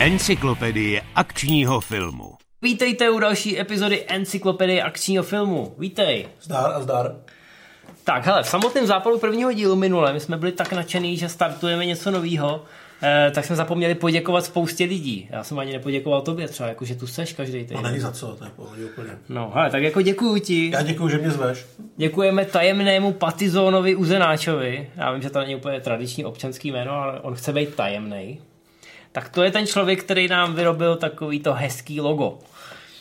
Encyklopedie akčního filmu. Vítejte u další epizody Encyklopedie akčního filmu. Vítej. Zdar a zdar. Tak, hele, v samotném zápalu prvního dílu minule my jsme byli tak nadšený, že startujeme něco nového, eh, tak jsme zapomněli poděkovat spoustě lidí. Já jsem ani nepoděkoval tobě třeba, jako že tu seš každý No týden. není za co, to je pohodě úplně. No, hele, tak jako děkuju ti. Já děkuji, že mě zveš. Děkujeme tajemnému Patizónovi Uzenáčovi. Já vím, že to není úplně tradiční občanský jméno, ale on chce být tajemný. Tak to je ten člověk, který nám vyrobil takový to hezký logo.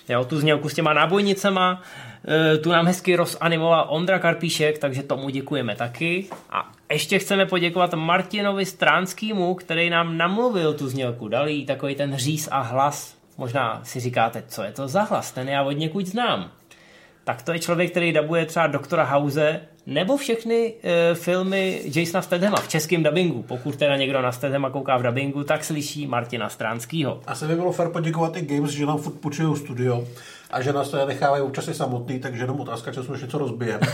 Jo, tu znělku s těma nábojnicema, e, tu nám hezky rozanimoval Ondra Karpíšek, takže tomu děkujeme taky. A ještě chceme poděkovat Martinovi Stránskému, který nám namluvil tu znělku, dal jí takový ten říz a hlas. Možná si říkáte, co je to za hlas, ten já od někud znám tak to je člověk, který dabuje třeba Doktora House nebo všechny e, filmy Jasona Stathama v českém dabingu. Pokud teda někdo na Stathama kouká v dabingu, tak slyší Martina Stránskýho. Asi by bylo fér poděkovat i Games, že nám furt půjčují studio a že nás to nechávají občas i samotný, takže jenom otázka času, že něco rozbijeme.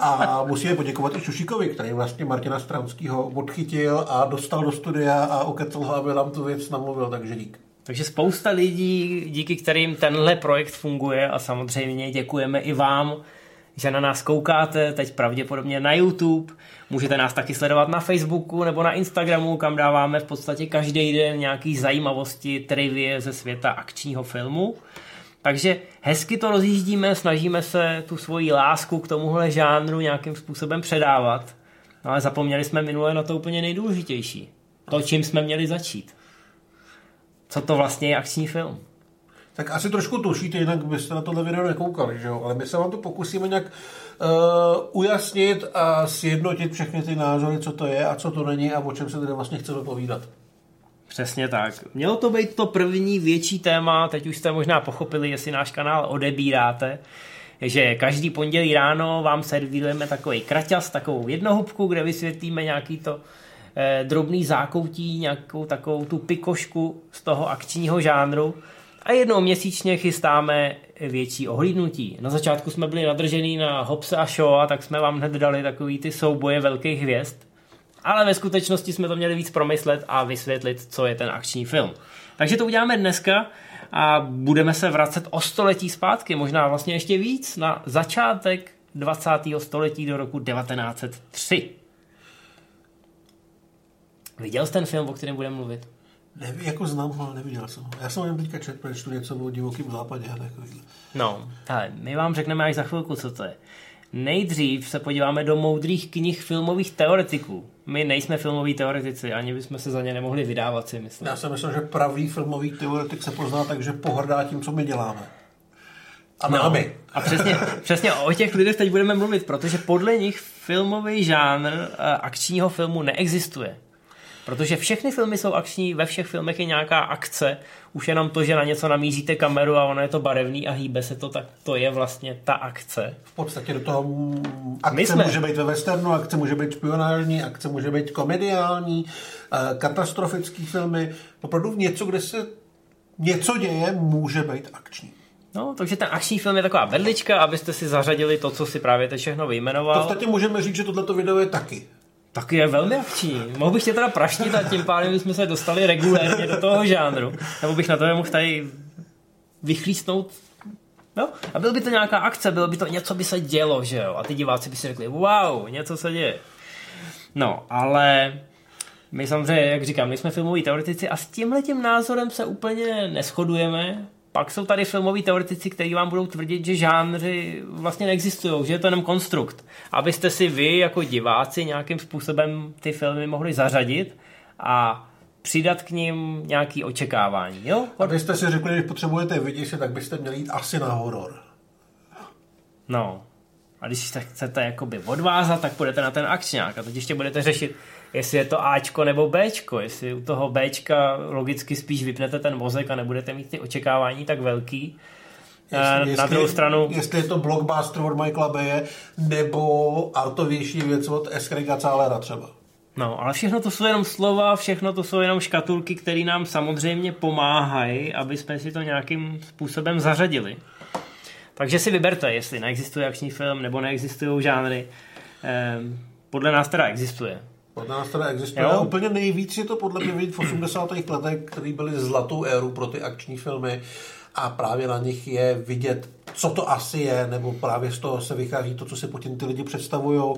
A musíme poděkovat i Šušíkovi, který vlastně Martina Stranského odchytil a dostal do studia a okecal ho, aby nám tu věc namluvil, takže dík. Takže spousta lidí, díky kterým tenhle projekt funguje a samozřejmě děkujeme i vám, že na nás koukáte, teď pravděpodobně na YouTube. Můžete nás taky sledovat na Facebooku nebo na Instagramu, kam dáváme v podstatě každý den nějaký zajímavosti, trivie ze světa akčního filmu. Takže hezky to rozjíždíme, snažíme se tu svoji lásku k tomuhle žánru nějakým způsobem předávat. No ale zapomněli jsme minule na to úplně nejdůležitější. To, čím jsme měli začít. Co to vlastně je akční film? Tak asi trošku tušíte, jinak byste na tohle video nekoukali, že jo? Ale my se vám to pokusíme nějak uh, ujasnit a sjednotit všechny ty názory, co to je a co to není a o čem se tedy vlastně chceme povídat. Přesně tak. Mělo to být to první větší téma, teď už jste možná pochopili, jestli náš kanál odebíráte, že každý pondělí ráno vám servírujeme takový kraťas, takovou jednohubku, kde vysvětlíme nějaký to eh, drobný zákoutí, nějakou takovou tu pikošku z toho akčního žánru a jednou měsíčně chystáme větší ohlídnutí. Na začátku jsme byli nadržený na Hobse a Shaw, tak jsme vám hned dali takový ty souboje velkých hvězd, ale ve skutečnosti jsme to měli víc promyslet a vysvětlit, co je ten akční film. Takže to uděláme dneska a budeme se vracet o století zpátky, možná vlastně ještě víc, na začátek 20. století do roku 1903. Viděl jsi ten film, o kterém budeme mluvit? Nevím, jako znám ho, ale neviděl jsem ho. Já jsem jenom teďka četl, čtu něco o divokém západě a takovýhle. No, ale my vám řekneme až za chvilku, co to je. Nejdřív se podíváme do moudrých knih filmových teoretiků. My nejsme filmoví teoretici, ani bychom se za ně nemohli vydávat, si myslím. Já si myslím, že pravý filmový teoretik se pozná tak, že pohrdá tím, co my děláme. A námi. A přesně, přesně o těch lidech teď budeme mluvit, protože podle nich filmový žánr eh, akčního filmu neexistuje. Protože všechny filmy jsou akční, ve všech filmech je nějaká akce, už jenom to, že na něco namíříte kameru a ono je to barevný a hýbe se to, tak to je vlastně ta akce. V podstatě do toho akce My jsme- může být ve westernu, akce může být špionážní, akce může být komediální, eh, katastrofický filmy. Opravdu něco, kde se něco děje, může být akční. No, takže ten akční film je taková vedlička, abyste si zařadili to, co si právě teď všechno V vyjmenoval. podstatě můžeme říct, že tohleto video je taky. Taky je velmi akční. Mohl bych tě teda praštit a tím pádem bychom se dostali regulérně do toho žánru. Nebo bych na to mohl tady vychlísnout No, a byl by to nějaká akce, bylo by to něco by se dělo, že jo? A ty diváci by si řekli, wow, něco se děje. No, ale my samozřejmě, jak říkám, my jsme filmoví teoretici a s tímhletím názorem se úplně neschodujeme. Pak jsou tady filmoví teoretici, kteří vám budou tvrdit, že žánry vlastně neexistují, že je to jenom konstrukt. Abyste si vy jako diváci nějakým způsobem ty filmy mohli zařadit a přidat k ním nějaké očekávání. Jo? Abyste si řekli, že potřebujete vidět tak byste měli jít asi na horor. No. A když se chcete jakoby odvázat, tak půjdete na ten akčňák a teď ještě budete řešit, jestli je to Ačko nebo Bčko, jestli u toho Bčka logicky spíš vypnete ten mozek a nebudete mít ty očekávání tak velký. Jestli, na druhou stranu... Jestli je to blockbuster od Michaela Baye nebo artovější věc od Eskrega Cálera třeba. No, ale všechno to jsou jenom slova, všechno to jsou jenom škatulky, které nám samozřejmě pomáhají, aby jsme si to nějakým způsobem zařadili. Takže si vyberte, jestli neexistuje akční film nebo neexistují žánry. Ehm, podle nás teda existuje. Podle nás teda existuje. Jo? úplně nejvíc je to podle mě vidět v 80. letech, které byly zlatou éru pro ty akční filmy a právě na nich je vidět, co to asi je, nebo právě z toho se vychází to, co si potom ty lidi představují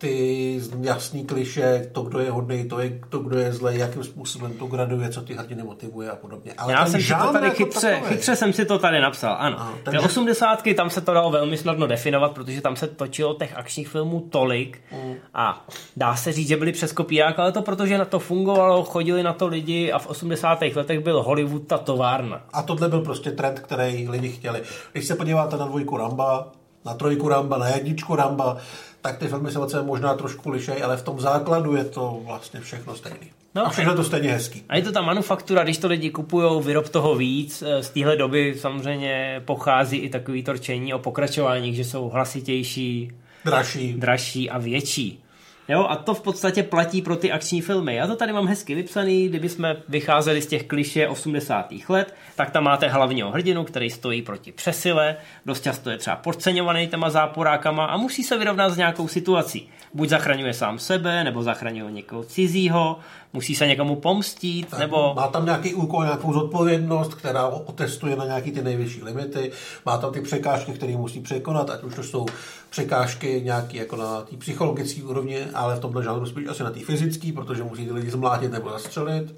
ty jasný kliše, to, kdo je hodný, to, je, to, kdo je zlej, jakým způsobem to graduje, co ty hrdiny motivuje a podobně. Ale Já jsem si to tady jako chytře, chytře jsem si to tady napsal, ano. A, takže... Ty osmdesátky, tam se to dalo velmi snadno definovat, protože tam se točilo těch akčních filmů tolik mm. a dá se říct, že byli přes kopírák, ale to protože na to fungovalo, chodili na to lidi a v 80. letech byl Hollywood ta továrna. A tohle byl prostě trend, který lidi chtěli. Když se podíváte na dvojku Ramba, na trojku Ramba, na jedničku Ramba, tak ty filmy se možná trošku lišej, ale v tom základu je to vlastně všechno stejný. No, a všechno to stejně hezký. A je to ta manufaktura, když to lidi kupují, vyrob toho víc. Eh, z téhle doby samozřejmě pochází i takový torčení o pokračování, že jsou hlasitější, dražší, dražší a větší. Jo, a to v podstatě platí pro ty akční filmy. Já to tady mám hezky vypsaný, kdyby jsme vycházeli z těch kliše 80. let, tak tam máte hlavního hrdinu, který stojí proti přesile, dost často je třeba podceňovaný těma záporákama a musí se vyrovnat s nějakou situací. Buď zachraňuje sám sebe, nebo zachraňuje někoho cizího, musí se někomu pomstít, tak nebo... Má tam nějaký úkol, nějakou zodpovědnost, která otestuje na nějaký ty nejvyšší limity, má tam ty překážky, které musí překonat, ať už to jsou překážky nějaké jako na té psychologické úrovni, ale v tomhle žánru spíš asi na té fyzické, protože musí ty lidi zmlátit nebo zastřelit.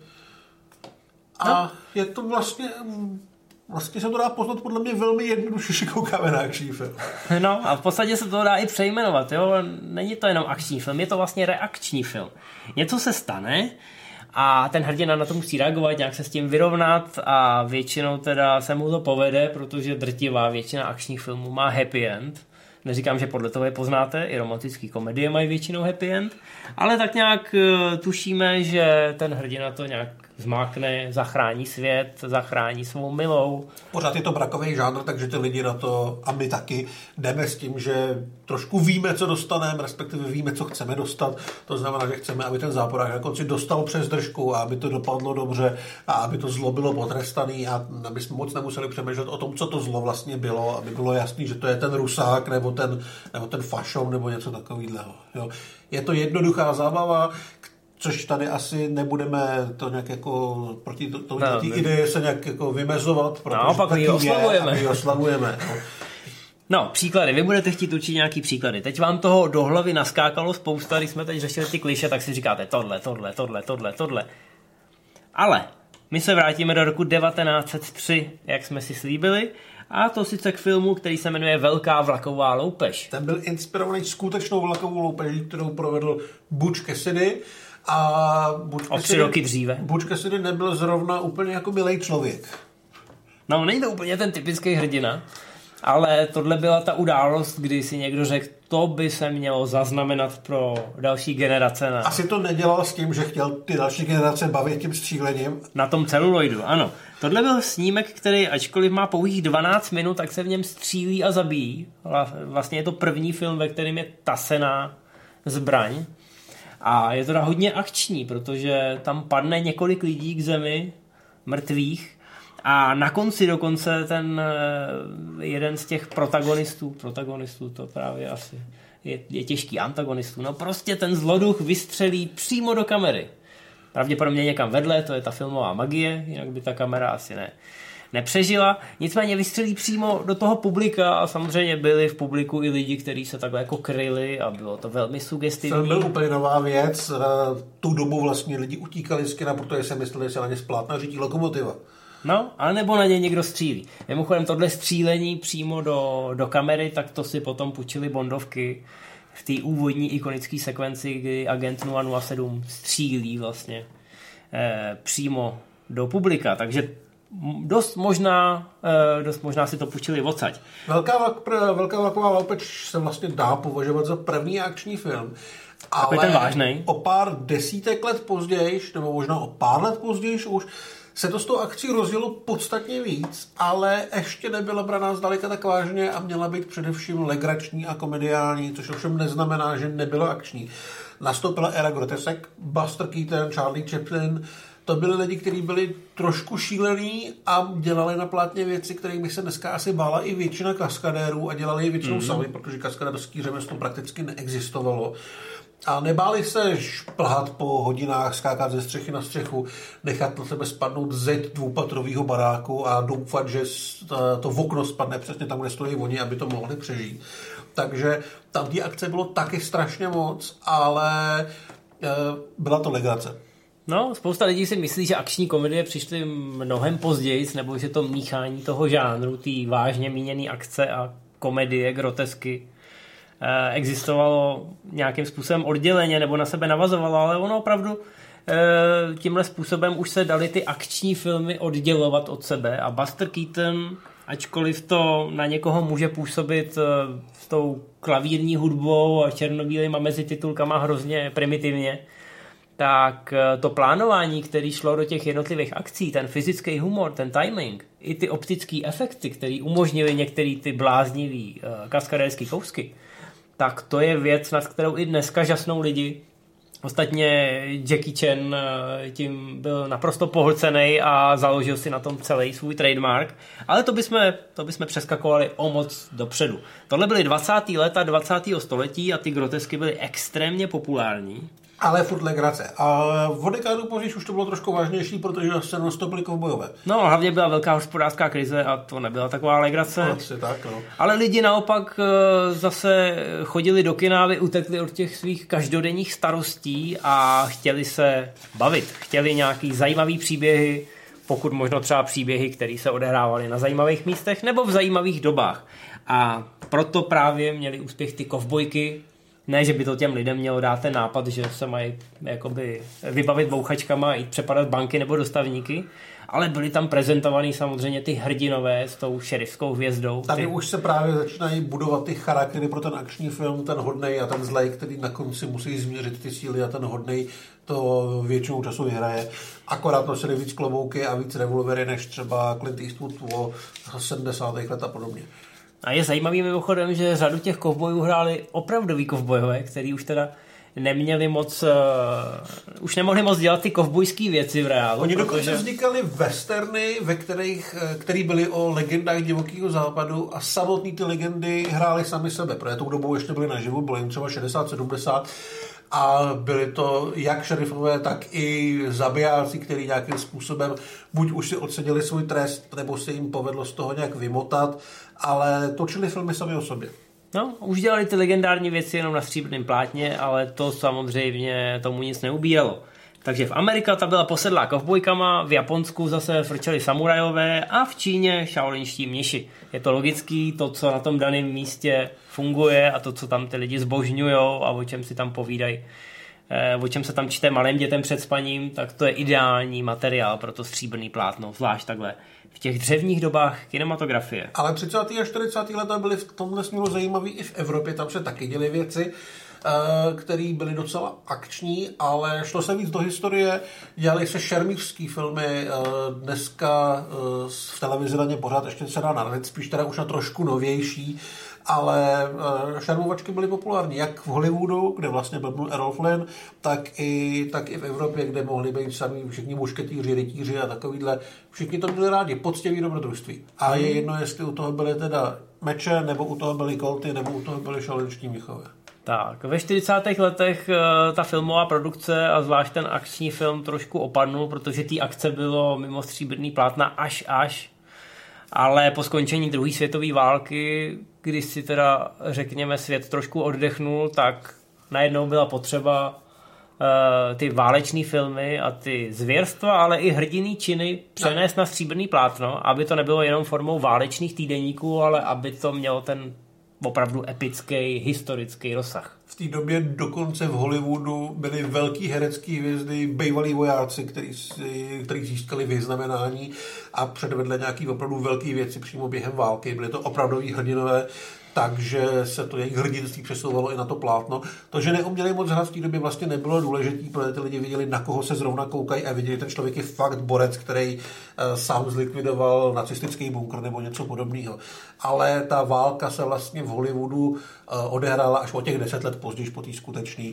A no. je to vlastně Vlastně se to dá poznat podle mě velmi jednoduše, když koukáme na akční film. No a v podstatě se to dá i přejmenovat, jo. Není to jenom akční film, je to vlastně reakční film. Něco se stane a ten hrdina na to musí reagovat, nějak se s tím vyrovnat a většinou teda se mu to povede, protože drtivá většina akčních filmů má happy end. Neříkám, že podle toho je poznáte, i romantické komedie mají většinou happy end, ale tak nějak eh, tušíme, že ten hrdina to nějak zmákne, zachrání svět, zachrání svou milou. Pořád je to brakový žánr, takže ty lidi na to, a my taky, jdeme s tím, že trošku víme, co dostaneme, respektive víme, co chceme dostat. To znamená, že chceme, aby ten záporák na konci dostal přes držku a aby to dopadlo dobře a aby to zlo bylo potrestaný a aby jsme moc nemuseli přemýšlet o tom, co to zlo vlastně bylo, aby bylo jasný, že to je ten rusák nebo ten, nebo ten fašom nebo něco takového. Je to jednoduchá zábava, což tady asi nebudeme to nějak jako proti to, to, no, ty ideje se nějak jako vymezovat, protože no, pak my oslavujeme. Je, oslavujeme no. No, příklady. Vy budete chtít určitě nějaký příklady. Teď vám toho do hlavy naskákalo spousta, když jsme teď řešili ty kliše, tak si říkáte tohle, tohle, tohle, tohle, tohle. Ale my se vrátíme do roku 1903, jak jsme si slíbili, a to sice k filmu, který se jmenuje Velká vlaková loupež. Ten byl inspirovaný skutečnou vlakovou loupeží, kterou provedl Butch Cassidy a Butch o tři roky dříve. Butch Cassidy nebyl zrovna úplně jako milý člověk. No, není to úplně ten typický hrdina, ale tohle byla ta událost, kdy si někdo řekl, to by se mělo zaznamenat pro další generace. Na... Asi to nedělal s tím, že chtěl ty další generace bavit tím střílením. Na tom celuloidu, ano. Tohle byl snímek, který ačkoliv má pouhých 12 minut, tak se v něm střílí a zabíjí. Vlastně je to první film, ve kterém je tasená zbraň. A je teda hodně akční, protože tam padne několik lidí k zemi, mrtvých, a na konci dokonce ten eh, jeden z těch protagonistů, protagonistů to právě asi je, je těžký antagonistů, no prostě ten zloduch vystřelí přímo do kamery. Pravděpodobně někam vedle, to je ta filmová magie, jinak by ta kamera asi ne nepřežila, nicméně vystřelí přímo do toho publika a samozřejmě byli v publiku i lidi, kteří se takhle jako kryli a bylo to velmi sugestivní. To byl úplně nová věc, tu dobu vlastně lidi utíkali z kina, protože se mysleli, že se na ně splátna řídí lokomotiva. No, ale nebo na ně někdo střílí. Mimochodem tohle střílení přímo do, do kamery, tak to si potom půjčili Bondovky v té úvodní ikonické sekvenci, kdy agent 007 střílí vlastně eh, přímo do publika. Takže dost možná, eh, dost možná si to půjčili odsaď. Velká, velká vlaková loupeč se vlastně dá považovat za první akční film. Ale ten vážnej. o pár desítek let později, nebo možná o pár let později už, se to s tou akcí rozjelo podstatně víc, ale ještě nebyla braná zdaleka tak vážně a měla být především legrační a komediální, což ovšem neznamená, že nebyla akční. Nastoupila era grotesek, Buster Keaton, Charlie Chaplin, to byli lidi, kteří byli trošku šílení a dělali na plátně věci, kterými se dneska asi bála i většina kaskadérů a dělali je většinou mm-hmm. sami, protože kaskadérský řemeslo prakticky neexistovalo. A nebáli se šplhat po hodinách, skákat ze střechy na střechu, nechat na sebe spadnout zeď dvoupatrového baráku a doufat, že to okno spadne přesně tam, kde stojí oni, aby to mohli přežít. Takže tam té akce bylo taky strašně moc, ale e, byla to legrace. No, spousta lidí si myslí, že akční komedie přišly mnohem později, nebo že to míchání toho žánru, ty vážně míněné akce a komedie, grotesky, eh, existovalo nějakým způsobem odděleně nebo na sebe navazovalo, ale ono opravdu eh, tímhle způsobem už se dali ty akční filmy oddělovat od sebe. A Buster Keaton, ačkoliv to na někoho může působit eh, s tou klavírní hudbou a černobílýma mezi titulkama hrozně primitivně, tak eh, to plánování, který šlo do těch jednotlivých akcí, ten fyzický humor, ten timing, i ty optické efekty, které umožnily některé ty bláznivý uh, kaskadérský kousky, tak to je věc, nad kterou i dneska žasnou lidi. Ostatně Jackie Chan eh, tím byl naprosto pohlcený a založil si na tom celý svůj trademark. Ale to bychom, to bychom přeskakovali o moc dopředu. Tohle byly 20. leta 20. století a ty grotesky byly extrémně populární. Ale furt legrace. A v dekádu později už to bylo trošku vážnější, protože se nastoupili kovbojové. No, hlavně byla velká hospodářská krize a to nebyla taková legrace. Asi tak, no. Ale lidi naopak eh, zase chodili do kina, aby utekli od těch svých každodenních starostí a chtěli se bavit. Chtěli nějaký zajímavý příběhy, pokud možno třeba příběhy, které se odehrávaly na zajímavých místech nebo v zajímavých dobách. A proto právě měli úspěch ty kovbojky, ne, že by to těm lidem mělo dát ten nápad, že se mají jakoby vybavit bouchačkama a jít přepadat banky nebo dostavníky, ale byly tam prezentovaný samozřejmě ty hrdinové s tou šerifskou hvězdou. Tady ty... už se právě začínají budovat ty charaktery pro ten akční film, ten hodnej a ten zlej, který na konci musí změřit ty síly a ten hodnej to většinou času vyhraje. Akorát nosili víc klobouky a víc revolvery než třeba Clint Eastwood o 70. let a podobně. A je zajímavý mimochodem, že řadu těch kovbojů hráli opravdoví kovbojové, který už teda neměli moc, uh, už nemohli moc dělat ty kovbojské věci v reálu. Oni dokonce protože... vznikaly westerny, ve kterých, eh, který byly o legendách divokého západu a samotný ty legendy hráli sami sebe, protože tou dobou ještě byly naživu, bylo jim třeba 60-70 a byli to jak šerifové, tak i zabijáci, kteří nějakým způsobem buď už si odseděli svůj trest, nebo se jim povedlo z toho nějak vymotat, ale točili filmy sami o sobě. No, už dělali ty legendární věci jenom na stříbrném plátně, ale to samozřejmě tomu nic neubíralo. Takže v Amerika ta byla posedlá kovbojkama, v Japonsku zase frčeli samurajové a v Číně šaolinští měši. Je to logický, to, co na tom daném místě funguje a to, co tam ty lidi zbožňují a o čem si tam povídají, eh, o čem se tam čte malým dětem před spaním, tak to je ideální materiál pro to stříbrný plátno, zvlášť takhle v těch dřevních dobách kinematografie. Ale 30. a 40. leta byly v tomhle směru zajímavý i v Evropě, tam se taky děly věci. Eh, který byly docela akční, ale šlo se víc do historie, dělali se šermířský filmy, eh, dneska eh, v televizi na ně pořád ještě se dá narazit, spíš teda už na trošku novější, ale šermovačky byly populární jak v Hollywoodu, kde vlastně byl Errol Flynn, tak i, tak i v Evropě, kde mohli být sami všichni mušketýři, rytíři a takovýhle. Všichni to měli rádi, poctivý dobrodružství. A je jedno, jestli u toho byly teda meče, nebo u toho byly kolty, nebo u toho byly šalenční míchové. Tak, ve 40. letech uh, ta filmová produkce a zvlášť ten akční film trošku opadnul, protože té akce bylo mimo stříbrný plátna až až, ale po skončení druhé světové války, kdy si teda, řekněme, svět trošku oddechnul, tak najednou byla potřeba uh, ty váleční filmy a ty zvěrstva, ale i hrdinný činy přenést na stříbrný plátno, aby to nebylo jenom formou válečných týdeníků, ale aby to mělo ten opravdu epický, historický rozsah. V té době dokonce v Hollywoodu byly velký herecký hvězdy, bývalí vojáci, který, si, který získali vyznamenání a předvedli nějaký opravdu velké věci přímo během války. Byly to opravdoví hrdinové, takže se to jejich hrdinství přesouvalo i na to plátno. To, že neuměli moc hrát v té době vlastně nebylo důležité, protože ty lidi viděli, na koho se zrovna koukají a viděli, ten člověk je fakt borec, který uh, sám zlikvidoval nacistický bunkr nebo něco podobného. Ale ta válka se vlastně v Hollywoodu uh, odehrála až o těch deset let později po té skutečné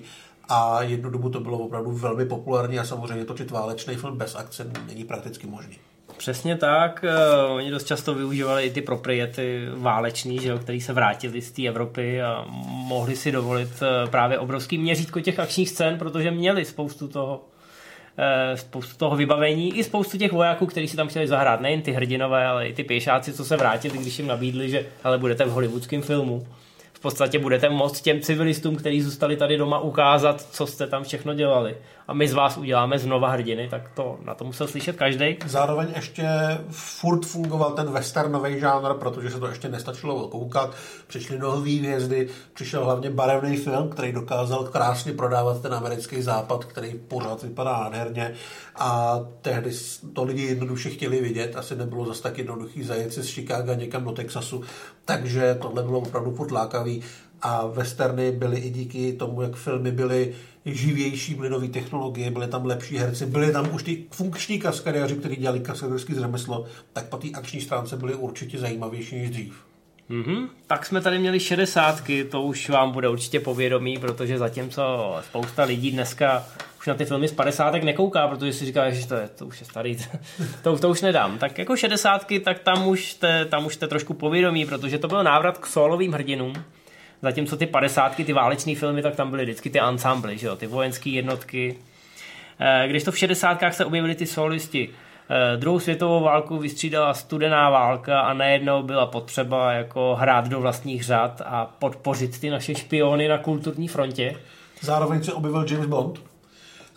a jednu dobu to bylo opravdu velmi populární a samozřejmě točit válečný film bez akce není prakticky možný. Přesně tak. Uh, oni dost často využívali i ty propriety váleční, že jo, který se vrátili z té Evropy a mohli si dovolit uh, právě obrovský měřítko těch akčních scén, protože měli spoustu toho uh, spoustu toho vybavení i spoustu těch vojáků, kteří si tam chtěli zahrát. Nejen ty hrdinové, ale i ty pěšáci, co se vrátili, když jim nabídli, že ale budete v hollywoodském filmu v podstatě budete moct těm civilistům, kteří zůstali tady doma, ukázat, co jste tam všechno dělali. A my z vás uděláme znova hrdiny, tak to na to musel slyšet každý. Zároveň ještě furt fungoval ten westernový žánr, protože se to ještě nestačilo koukat. Přišly nové hvězdy, přišel hlavně barevný film, který dokázal krásně prodávat ten americký západ, který pořád vypadá nádherně. A tehdy to lidi jednoduše chtěli vidět, asi nebylo zase tak jednoduchý zajet si z Chicaga někam do Texasu, takže tohle bylo opravdu furt lákavý a westerny byly i díky tomu, jak filmy byly živější, byly nové technologie, byly tam lepší herci, byly tam už ty funkční kaskadiaři, kteří dělali kaskadiarský řemeslo, tak po té akční stránce byly určitě zajímavější než dřív. Mm-hmm. Tak jsme tady měli šedesátky, to už vám bude určitě povědomí, protože zatímco spousta lidí dneska už na ty filmy z padesátek nekouká, protože si říká, že to, je, to už je starý, to, to už nedám. Tak jako šedesátky, tak tam už, tam už jste trošku povědomí, protože to byl návrat k solovým hrdinům, Zatímco ty padesátky, ty váleční filmy, tak tam byly vždycky ty ansambly, že jo? ty vojenské jednotky. Eh, když to v šedesátkách se objevily ty solisti, eh, druhou světovou válku vystřídala studená válka a najednou byla potřeba jako hrát do vlastních řad a podpořit ty naše špiony na kulturní frontě. Zároveň se objevil James Bond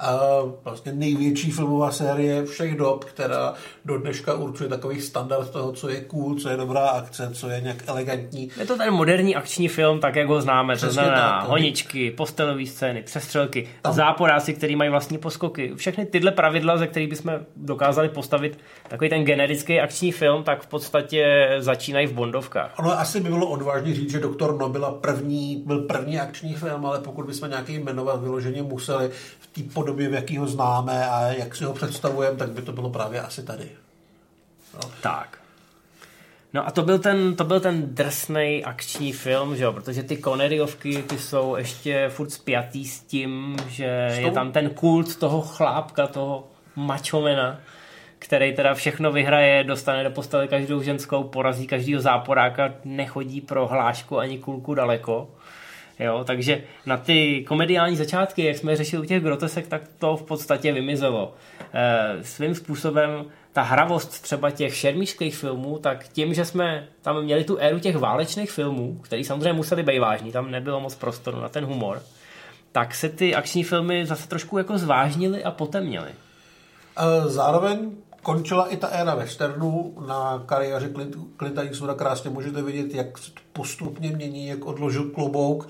a vlastně největší filmová série všech dob, která do dneška určuje takový standard toho, co je cool, co je dobrá akce, co je nějak elegantní. Je to ten moderní akční film, tak jak ho známe, Přesně to znamená tak, honičky, postelové scény, přestřelky, tam. záporáci, který mají vlastní poskoky. Všechny tyhle pravidla, ze kterých bychom dokázali postavit takový ten generický akční film, tak v podstatě začínají v Bondovkách. Ono asi by bylo odvážně říct, že Doktor No byla první, byl první akční film, ale pokud bychom nějaký jmenovat vyloženě museli v té podobě, v jaký ho známe a jak si ho představujeme, tak by to bylo právě asi tady. No. Tak. No a to byl ten, to byl ten drsný akční film, že jo? protože ty Conneryovky ty jsou ještě furt spjatý s tím, že je tam ten kult toho chlápka, toho mačomena, který teda všechno vyhraje, dostane do postele každou ženskou, porazí každého záporáka, nechodí pro hlášku ani kulku daleko. Jo, takže na ty komediální začátky, jak jsme řešili u těch grotesek, tak to v podstatě vymizelo. E, svým způsobem ta hravost třeba těch šermířských filmů, tak tím, že jsme tam měli tu éru těch válečných filmů, které samozřejmě museli být vážní, tam nebylo moc prostoru na ten humor, tak se ty akční filmy zase trošku jako zvážnily a potemněly. Zároveň končila i ta éra westernu. Na kariéře Clint Eastwooda krásně můžete vidět, jak postupně mění, jak odložil klobouk,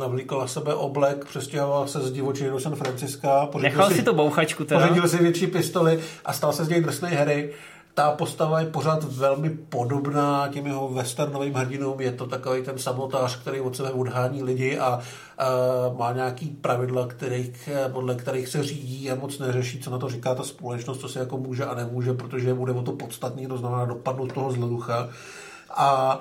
navlíkl na sebe oblek, přestěhoval se z divočiny do San Francisca. Nechal si, si to bouchačku teda. Pořídil si větší pistoli a stal se z něj drsný Harry ta postava je pořád velmi podobná těm jeho westernovým hrdinům. Je to takový ten samotář, který od sebe odhání lidi a, a má nějaký pravidla, kterých, podle kterých se řídí a moc neřeší, co na to říká ta společnost, co se jako může a nemůže, protože bude o to podstatný, to znamená dopadnout toho zleducha. A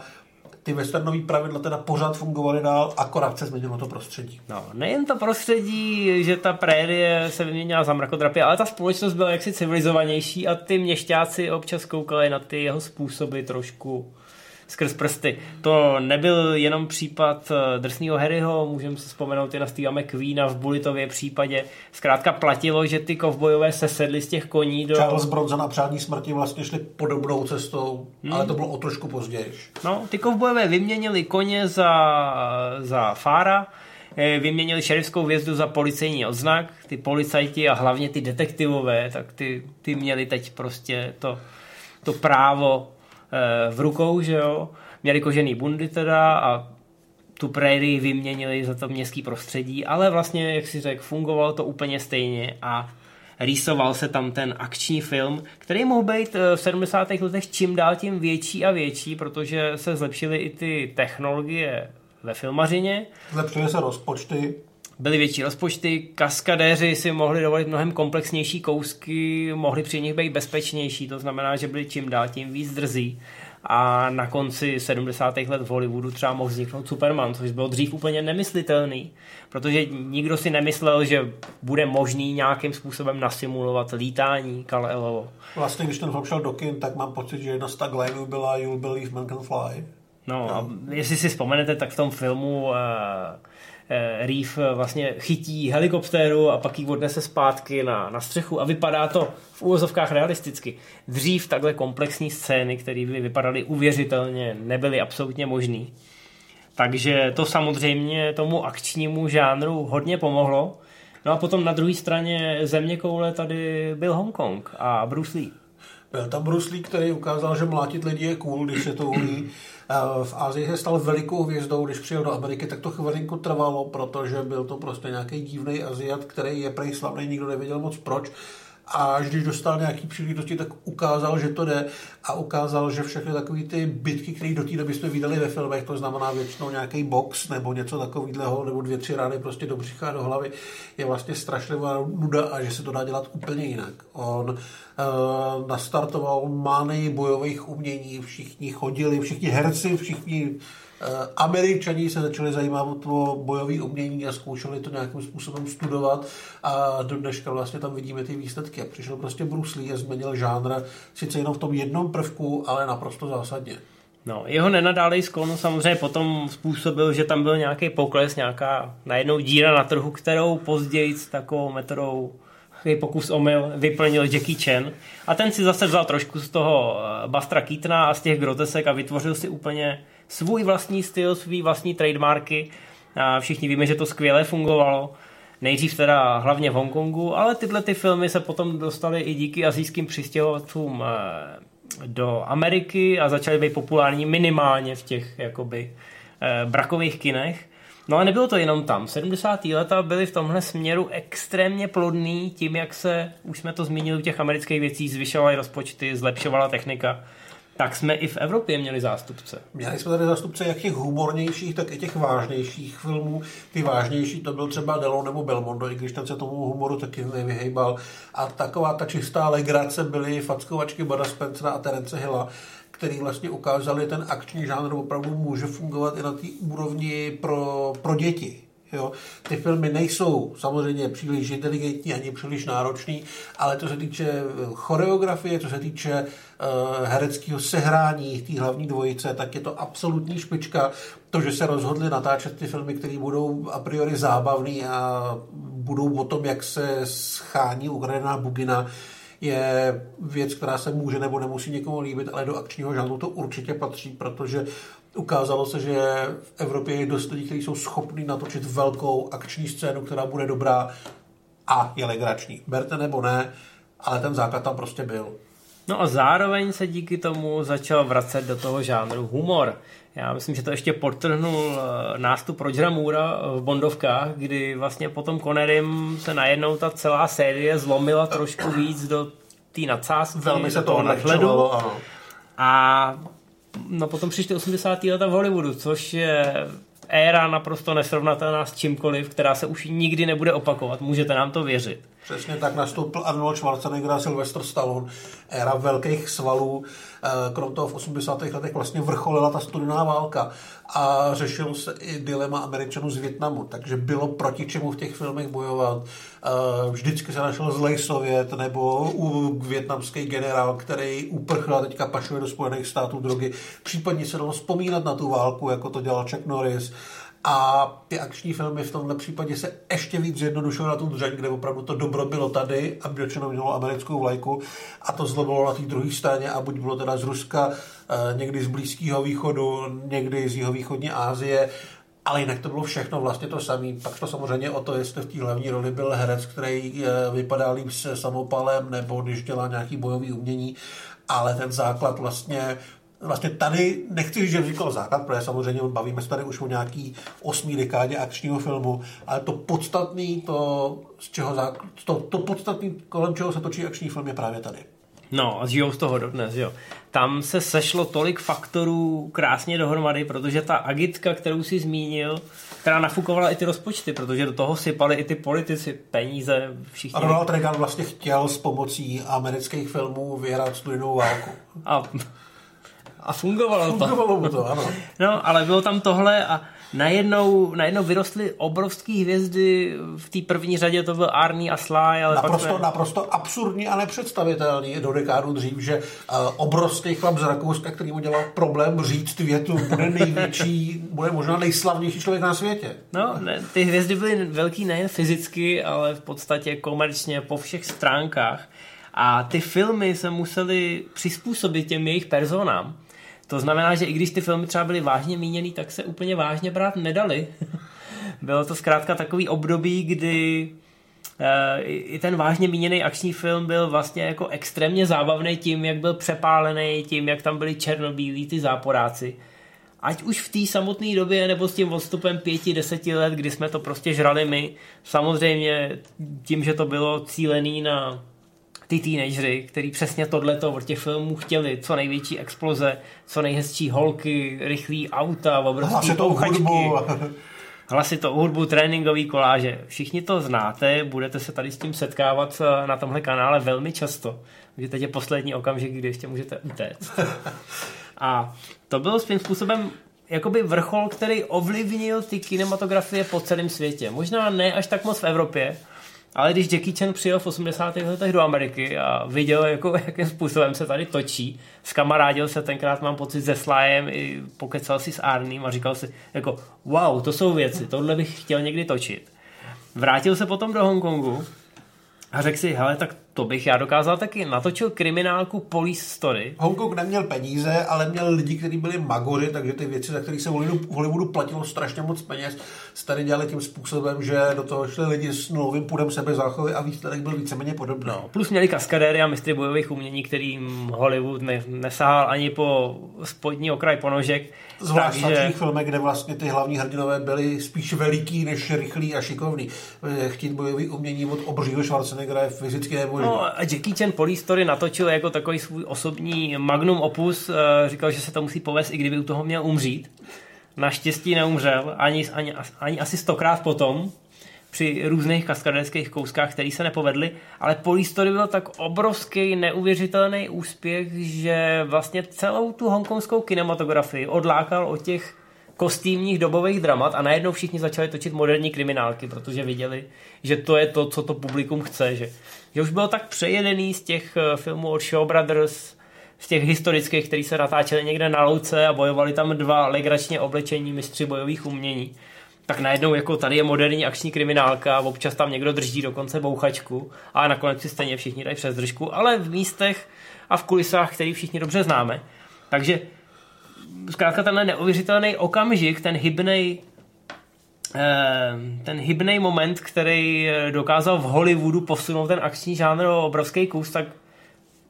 ty westernové pravidla teda pořád fungovaly dál, akorát se změnilo to prostředí. No, nejen to prostředí, že ta prérie se vyměnila za mrakodrapy, ale ta společnost byla jaksi civilizovanější a ty měšťáci občas koukali na ty jeho způsoby trošku skrz prsty. To nebyl jenom případ eh, drsného Harryho, můžeme si vzpomenout i na Steve McQueena v Bulitově případě. Zkrátka platilo, že ty kovbojové se sedli z těch koní do... Charles Bronson a přání smrti vlastně šli podobnou cestou, hmm. ale to bylo o trošku později. No, ty kovbojové vyměnili koně za, za fára, eh, vyměnili šerifskou vězdu za policejní odznak, ty policajti a hlavně ty detektivové, tak ty, ty měli teď prostě to, to právo v rukou, že jo, měli kožený bundy teda a tu prérii vyměnili za to městský prostředí, ale vlastně, jak si řekl, fungovalo to úplně stejně a rýsoval se tam ten akční film, který mohl být eh, v 70. letech čím dál tím větší a větší, protože se zlepšily i ty technologie ve filmařině. Zlepšily se rozpočty byly větší rozpočty, kaskadéři si mohli dovolit mnohem komplexnější kousky, mohli při nich být bezpečnější, to znamená, že byli čím dál tím víc drzí. a na konci 70. let v Hollywoodu třeba mohl vzniknout Superman, což bylo dřív úplně nemyslitelný, protože nikdo si nemyslel, že bude možný nějakým způsobem nasimulovat lítání Kal-Elovo. Vlastně, když ten film šel do kin, tak mám pocit, že jedna z taglineů byla You'll believe man can fly. No, no. a jestli si vzpomenete, tak v tom filmu uh, Reef eh, vlastně chytí helikoptéru a pak ji odnese zpátky na, na střechu a vypadá to v úvozovkách realisticky. Dřív takhle komplexní scény, které by vypadaly uvěřitelně, nebyly absolutně možné. Takže to samozřejmě tomu akčnímu žánru hodně pomohlo. No a potom na druhé straně země koule tady byl Hongkong a Bruce Lee. Byl tam Bruce Lee, který ukázal, že mlátit lidi je cool, když se to umí. V Ázii se stal velikou hvězdou, když přijel do Ameriky, tak to chvilinku trvalo, protože byl to prostě nějaký divný Aziat, který je prej slavný, nikdo nevěděl moc proč a když dostal nějaký příležitosti, tak ukázal, že to jde a ukázal, že všechny takové ty bitky, které do té doby jsme viděli ve filmech, to znamená většinou nějaký box nebo něco takového, nebo dvě, tři rány prostě do břicha do hlavy, je vlastně strašlivá nuda a že se to dá dělat úplně jinak. On uh, nastartoval mány bojových umění, všichni chodili, všichni herci, všichni Američani se začali zajímat o bojové umění a zkoušeli to nějakým způsobem studovat a do dneška vlastně tam vidíme ty výsledky. A přišel prostě Bruce Lee a změnil žánr, sice jenom v tom jednom prvku, ale naprosto zásadně. No, jeho nenadálej sklon samozřejmě potom způsobil, že tam byl nějaký pokles, nějaká najednou díra na trhu, kterou později s takovou metodou pokus omyl vyplnil Jackie Chan. A ten si zase vzal trošku z toho eh, Bastra Keatona a z těch grotesek a vytvořil si úplně svůj vlastní styl, svý vlastní trademarky. A všichni víme, že to skvěle fungovalo. Nejdřív teda hlavně v Hongkongu, ale tyhle ty filmy se potom dostaly i díky azijským přistěhovatům eh, do Ameriky a začaly být populární minimálně v těch jakoby eh, brakových kinech. No a nebylo to jenom tam. 70. leta byly v tomhle směru extrémně plodný tím, jak se, už jsme to zmínili u těch amerických věcí, zvyšovaly rozpočty, zlepšovala technika tak jsme i v Evropě měli zástupce. Měli jsme tady zástupce jak těch humornějších, tak i těch vážnějších filmů. Ty vážnější to byl třeba Delo nebo Belmondo, i když ten se tomu humoru taky nevyhejbal. A taková ta čistá legrace byly fackovačky Bada Spencera a Terence Hilla, který vlastně ukázali, ten akční žánr opravdu může fungovat i na té úrovni pro, pro děti. Jo. Ty filmy nejsou samozřejmě příliš inteligentní ani příliš náročný, ale to se týče eh, choreografie, co se týče uh, hereckého sehrání té hlavní dvojice, tak je to absolutní špička. To, že se rozhodli natáčet ty filmy, které budou a priori zábavné a budou o tom, jak se schání ukradená bugina, je věc, která se může nebo nemusí někomu líbit, ale do akčního žánru to určitě patří, protože ukázalo se, že v Evropě je dost lidí, kteří jsou schopni natočit velkou akční scénu, která bude dobrá a je legrační. Berte nebo ne, ale ten základ tam prostě byl. No a zároveň se díky tomu začal vracet do toho žánru humor. Já myslím, že to ještě podtrhnul eh, nástup Rogera Moora v Bondovkách, kdy vlastně potom Connerym se najednou ta celá série zlomila trošku víc do té nadsázky, Velmi se to nadhledu. A no potom přišly 80. leta v Hollywoodu, což je éra naprosto nesrovnatelná s čímkoliv, která se už nikdy nebude opakovat. Můžete nám to věřit. Přesně tak nastoupil Arnold Schwarzenegger a Sylvester Stallone. Éra velkých svalů. Eh, krom toho v 80. letech vlastně vrcholila ta studená válka a řešil se i dilema Američanů z Větnamu, takže bylo proti čemu v těch filmech bojovat. Eh, vždycky se našel zlej Sovět nebo větnamský generál, který uprchl a teďka pašuje do Spojených států drogy. Případně se dalo vzpomínat na tu válku, jako to dělal Chuck Norris. A ty akční filmy v tomhle případě se ještě víc zjednodušily na tu dřeň, kde opravdu to dobro bylo tady, aby většinou mělo americkou vlajku a to zlo bylo na té druhé straně a buď bylo teda z Ruska, eh, někdy z Blízkého východu, někdy z jihovýchodní Asie, ale jinak to bylo všechno vlastně to samé. Pak to samozřejmě o to, jestli v té hlavní roli byl herec, který eh, vypadá líp se samopalem, nebo když dělá nějaký bojový umění, ale ten základ vlastně vlastně tady nechci říct, že vznikl základ, protože samozřejmě bavíme se tady už o nějaký osmý dekádě akčního filmu, ale to podstatný, to, z čeho základ, to, to podstatný, kolem čeho se točí akční film, je právě tady. No a žijou z toho dodnes, jo. Tam se sešlo tolik faktorů krásně dohromady, protože ta agitka, kterou si zmínil, která nafukovala i ty rozpočty, protože do toho sypali i ty politici peníze, všichni. A Ronald Reagan vlastně chtěl s pomocí amerických filmů vyhrát studenou válku. A A fungovalo to. Fungovalo mu to, ano. No, ale bylo tam tohle a najednou, najednou vyrostly obrovské hvězdy. V té první řadě to byl Arnie a Sly, ale naprosto, pak... naprosto absurdní a nepředstavitelný do dekádu dřív, že uh, obrovský chlap z Rakouska, který mu dělal problém říct větu, bude největší, bude možná nejslavnější člověk na světě. No, ne, ty hvězdy byly velký nejen fyzicky, ale v podstatě komerčně po všech stránkách. A ty filmy se museli přizpůsobit těm jejich personám. To znamená, že i když ty filmy třeba byly vážně míněný, tak se úplně vážně brát nedali. Bylo to zkrátka takový období, kdy uh, i ten vážně míněný akční film byl vlastně jako extrémně zábavný tím, jak byl přepálený, tím, jak tam byli černobílí ty záporáci. Ať už v té samotné době, nebo s tím odstupem pěti, deseti let, kdy jsme to prostě žrali my. Samozřejmě tím, že to bylo cílený na ty teenagery, který přesně tohleto od těch filmů chtěli. Co největší exploze, co nejhezčí holky, rychlý auta, obrovský hudbu. Hlasitou hudbu, tréninkový koláže. Všichni to znáte, budete se tady s tím setkávat eh, na tomhle kanále velmi často. Takže teď je poslední okamžik, kdy ještě můžete utéct. A to bylo svým způsobem jakoby vrchol, který ovlivnil ty kinematografie po celém světě. Možná ne až tak moc v Evropě, ale když Jackie Chan přijel v 80. letech do Ameriky a viděl, jako, jakým způsobem se tady točí, skamarádil se tenkrát, mám pocit, se Slyem i pokecal si s Arným a říkal si, jako, wow, to jsou věci, tohle bych chtěl někdy točit. Vrátil se potom do Hongkongu a řekl si, hele, tak to bych já dokázal taky. Natočil kriminálku Police Story. Hongkong neměl peníze, ale měl lidi, kteří byli magoři, takže ty věci, za které se v Hollywoodu platilo strašně moc peněz, se tady dělali tím způsobem, že do toho šli lidi s nulovým půdem sebe záchovy a výsledek byl víceméně podobný. No, plus měli kaskadéry a mistry bojových umění, kterým Hollywood ne, nesahal ani po spodní okraj ponožek. Zvlášť takže... v filmech, kde vlastně ty hlavní hrdinové byli spíš veliký než rychlý a šikovný. Chtít bojový umění od obřího Schwarzeneggera je fyzicky nemožné. No a Jackie Chan Police Story natočil jako takový svůj osobní magnum opus. Eh, říkal, že se to musí povést, i kdyby u toho měl umřít. Naštěstí neumřel, ani, ani, ani asi stokrát potom, při různých kaskadérských kouskách, které se nepovedly, ale Police Story byl tak obrovský, neuvěřitelný úspěch, že vlastně celou tu hongkongskou kinematografii odlákal od těch kostýmních dobových dramat a najednou všichni začali točit moderní kriminálky, protože viděli, že to je to, co to publikum chce, že, že už byl tak přejedený z těch eh, filmů od Shaw Brothers, z těch historických, který se natáčeli někde na louce a bojovali tam dva legračně oblečení mistři bojových umění. Tak najednou jako tady je moderní akční kriminálka, občas tam někdo drží dokonce bouchačku a nakonec si stejně všichni dají přes držku, ale v místech a v kulisách, který všichni dobře známe. Takže zkrátka tenhle neuvěřitelný okamžik, ten hybnej ten hybný moment, který dokázal v Hollywoodu posunout ten akční žánr o obrovský kus, tak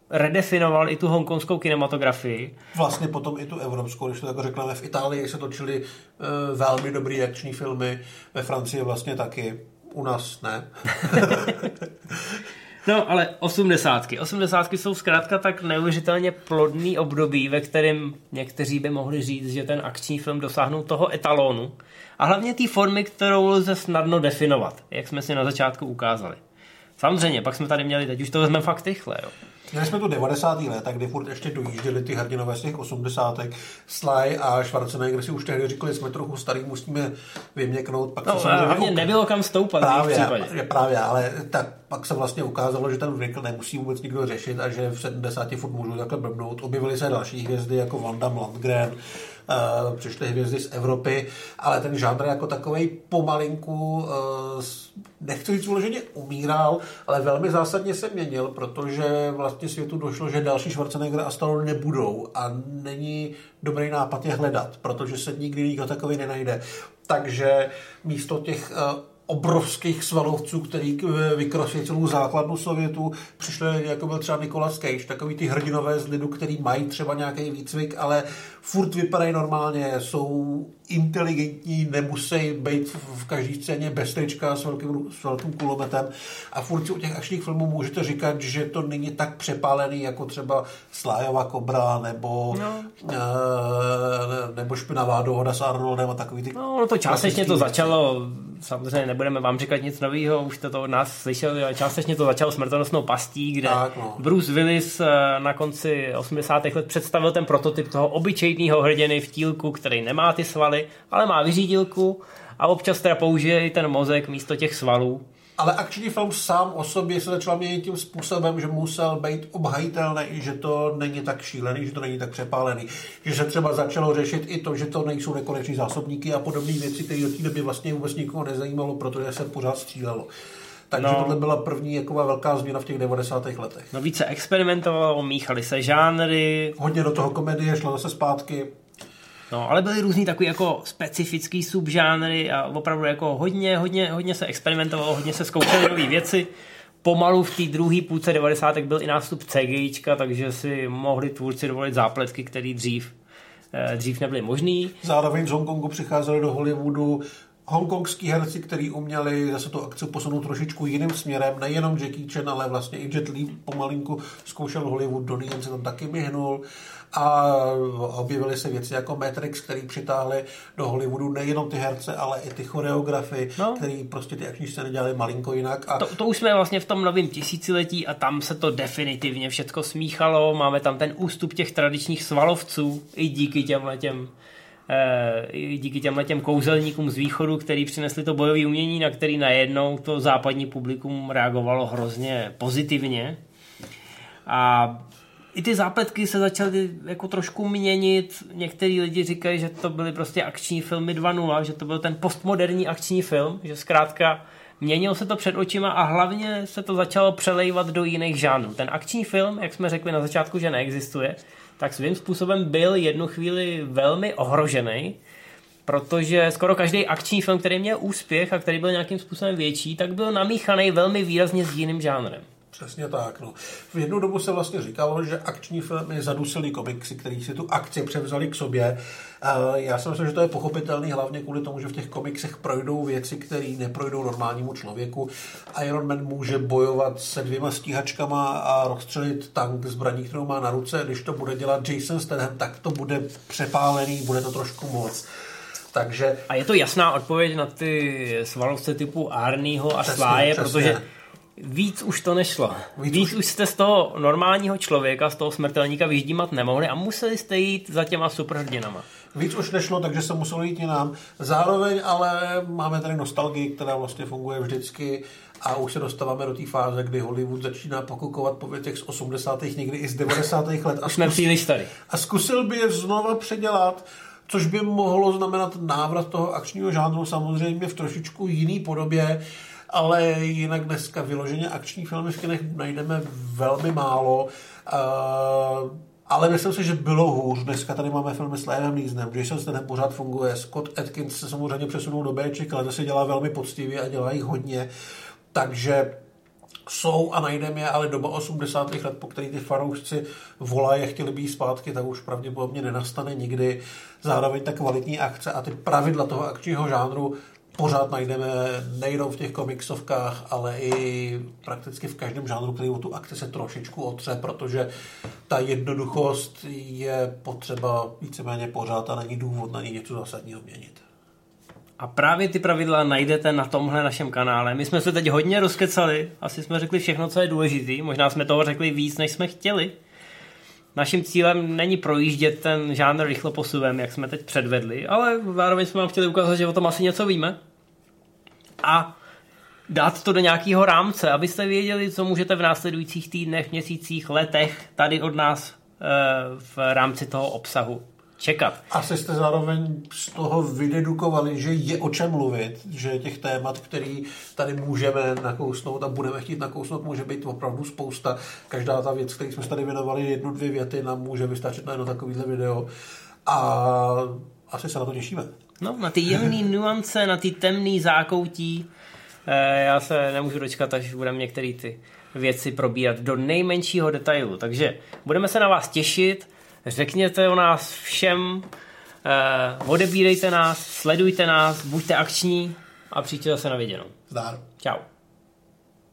redefinoval i tu hongkongskou kinematografii. Vlastně potom i tu evropskou, když to tak řekneme, v Itálii se točily uh, velmi dobrý akční filmy, ve Francii vlastně taky, u nás ne. No, ale osmdesátky. Osmdesátky jsou zkrátka tak neuvěřitelně plodný období, ve kterém někteří by mohli říct, že ten akční film dosáhnul toho etalonu. A hlavně té formy, kterou lze snadno definovat, jak jsme si na začátku ukázali. Samozřejmě, pak jsme tady měli, teď už to vezmeme fakt rychle, jo. Měli jsme tu 90. léta, kdy furt ještě dojížděli ty hrdinové z těch 80. Sly a Schwarzenegger si už tehdy říkali, jsme trochu starý, musíme vyměknout. Pak no, se hlavně jako... nebylo kam stoupat právě, v právě, ale tak pak se vlastně ukázalo, že ten věk nemusí vůbec nikdo řešit a že v 70 furt můžou takhle blbnout. Objevily se další hvězdy jako Vanda Landgren, přišly hvězdy z Evropy, ale ten žánr jako takový pomalinku, uh, nechci říct vloženě umíral, ale velmi zásadně se měnil, protože vlastně světu došlo, že další Schwarzenegger a Stallone nebudou a není dobrý nápad je hledat, protože se nikdy nikdo takový nenajde. Takže místo těch uh, obrovských svalovců, který vykrosili celou základnu Sovětu, přišli, jako byl třeba Nicolas Cage, takový ty hrdinové z lidu, který mají třeba nějaký výcvik, ale furt vypadají normálně, jsou inteligentní, nemusí být v každé scéně bez trička s velkým, s velkým kulometem a furt si u těch akčních filmů můžete říkat, že to není tak přepálený jako třeba Slájová kobra nebo, no. e, nebo Špinavá dohoda s Arnoldem a takový ty... No, no to částečně to začalo, samozřejmě nebudeme vám říkat nic nového, už jste to od nás slyšeli, ale částečně to začalo smrtonosnou pastí, kde tak, no. Bruce Willis eh, na konci 80. let představil ten prototyp toho obyčejného hrdiny v tílku, který nemá ty svaly, ale má vyřídilku a občas teda použije i ten mozek místo těch svalů. Ale akční film sám o sobě se začal měnit tím způsobem, že musel být obhajitelný, že to není tak šílený, že to není tak přepálený. Že se třeba začalo řešit i to, že to nejsou nekoneční zásobníky a podobné věci, které do té doby vlastně vůbec nikoho nezajímalo, protože se pořád střílelo. Takže no. tohle byla první jako velká změna v těch 90. letech. No více experimentovalo, míchali se žánry. Hodně do toho komedie šlo zase zpátky. No, ale byly různý takový jako specifický subžánry a opravdu jako hodně, hodně, hodně se experimentovalo, hodně se zkoušely nové věci. Pomalu v té druhé půlce 90. byl i nástup CGIčka, takže si mohli tvůrci dovolit zápletky, které dřív, eh, dřív nebyly možný. Zároveň z Hongkongu přicházeli do Hollywoodu hongkongský herci, kteří uměli zase tu akci posunout trošičku jiným směrem, nejenom Jackie Chan, ale vlastně i Jet Li pomalinku zkoušel Hollywood, Donnie Yen se tam taky myhnul a objevily se věci jako Matrix, který přitáhli do Hollywoodu nejenom ty herce, ale i ty choreografy, no. který prostě ty akční scény dělali malinko jinak. A... To, to, už jsme vlastně v tom novém tisíciletí a tam se to definitivně všechno smíchalo. Máme tam ten ústup těch tradičních svalovců i díky těmhle těm Eh, díky těmhle těm kouzelníkům z východu, který přinesli to bojové umění, na který najednou to západní publikum reagovalo hrozně pozitivně. A i ty zápletky se začaly jako trošku měnit. Některý lidi říkají, že to byly prostě akční filmy 2.0, že to byl ten postmoderní akční film, že zkrátka měnil se to před očima a hlavně se to začalo přelejvat do jiných žánrů. Ten akční film, jak jsme řekli na začátku, že neexistuje, tak svým způsobem byl jednu chvíli velmi ohrožený, protože skoro každý akční film, který měl úspěch a který byl nějakým způsobem větší, tak byl namíchaný velmi výrazně s jiným žánrem. Přesně tak. No. V jednu dobu se vlastně říkalo, že akční filmy zadusily komiksy, který si tu akci převzali k sobě. Já si myslím, že to je pochopitelný hlavně kvůli tomu, že v těch komiksech projdou věci, které neprojdou normálnímu člověku. Iron Man může bojovat se dvěma stíhačkama a rozstřelit tank zbraní, kterou má na ruce. Když to bude dělat Jason Statham, tak to bude přepálený, bude to trošku moc. Takže... A je to jasná odpověď na ty svalovce typu Arnieho a Sláje, protože Víc už to nešlo. Víc, Víc už... už jste z toho normálního člověka, z toho smrtelníka vyždímat nemohli a museli jste jít za těma superhrdinama. Víc už nešlo, takže se muselo jít jinam. Zároveň ale máme tady nostalgii, která vlastně funguje vždycky a už se dostáváme do té fáze, kdy Hollywood začíná pokukovat po věcech z 80. někdy i z 90. let. A, jsme příliš tady. A zkusil by je znova předělat, což by mohlo znamenat návrat toho akčního žánru samozřejmě v trošičku jiný podobě ale jinak dneska vyloženě akční filmy v kinech najdeme velmi málo. Uh, ale myslím si, že bylo hůř. Dneska tady máme filmy s Liamem Neesonem, Jason Statham pořád funguje, Scott Atkins se samozřejmě přesunul do Bček, ale to se dělá velmi poctivě a dělá jich hodně. Takže jsou a najdeme je, ale doba 80. let, po který ty fanoušci volají a chtěli být zpátky, tak už pravděpodobně nenastane nikdy. Zároveň ta kvalitní akce a ty pravidla toho akčního žánru pořád najdeme nejenom v těch komiksovkách, ale i prakticky v každém žánru, který o tu akci se trošičku otře, protože ta jednoduchost je potřeba víceméně pořád a není důvod na ní něco zásadního měnit. A právě ty pravidla najdete na tomhle našem kanále. My jsme se teď hodně rozkecali, asi jsme řekli všechno, co je důležité. Možná jsme toho řekli víc, než jsme chtěli. Naším cílem není projíždět ten žánr rychlo posuvem, jak jsme teď předvedli, ale zároveň jsme vám chtěli ukázat, že o tom asi něco víme. A dát to do nějakého rámce, abyste věděli, co můžete v následujících týdnech, měsících, letech tady od nás e, v rámci toho obsahu čekat. Asi jste zároveň z toho vydedukovali, že je o čem mluvit, že těch témat, který tady můžeme nakousnout a budeme chtít nakousnout, může být opravdu spousta. Každá ta věc, který jsme tady věnovali jednu, dvě věty, nám může vystačit na jedno takovýhle video. A asi se na to těšíme. No, na ty jemné nuance, na ty temné zákoutí. E, já se nemůžu dočkat, až budeme některé ty věci probírat do nejmenšího detailu. Takže budeme se na vás těšit. Řekněte o nás všem, Uh, odebírejte nás, sledujte nás, buďte akční a přijďte zase na viděnou. Zdár. Ciao.